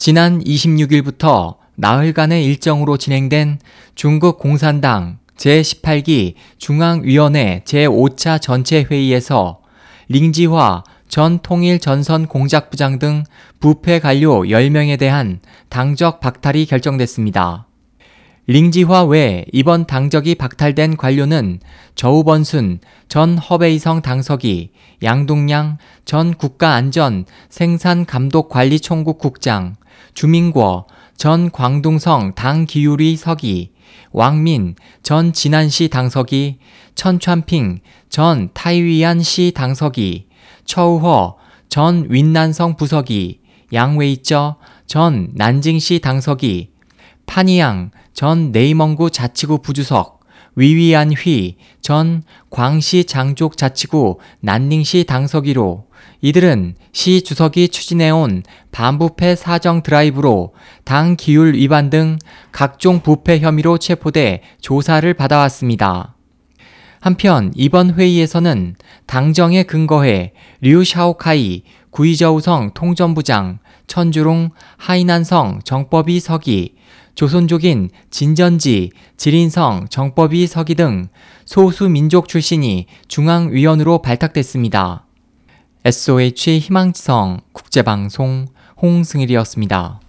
지난 26일부터 나흘간의 일정으로 진행된 중국 공산당 제18기 중앙위원회 제5차 전체 회의에서 링지화 전 통일 전선 공작부장 등 부패 관료 10명에 대한 당적 박탈이 결정됐습니다. 링지화 외 이번 당적이 박탈된 관료는 저우번순 전 허베이성 당서기, 양동양 전 국가안전 생산감독관리총국 국장, 주민궈 전 광둥성 당기유리 서기, 왕민 전 진안시 당서기, 천川핑 전 타이위안시 당서기, 처우허 전 윈난성 부서기, 양웨이쩌 전 난징시 당서기, 판이양 전 네이멍구 자치구 부주석, 위위안휘 전 광시 장족 자치구 난닝시 당서기로 이들은 시 주석이 추진해온 반부패 사정 드라이브로 당 기율 위반 등 각종 부패 혐의로 체포돼 조사를 받아왔습니다. 한편 이번 회의에서는 당정에 근거해 류 샤오카이 구이저우성 통전부장, 천주롱 하이난성 정법위 서기, 조선족인 진전지, 지린성 정법위 서기 등 소수 민족 출신이 중앙위원으로 발탁됐습니다. SOH 희망지성 국제방송 홍승일이었습니다.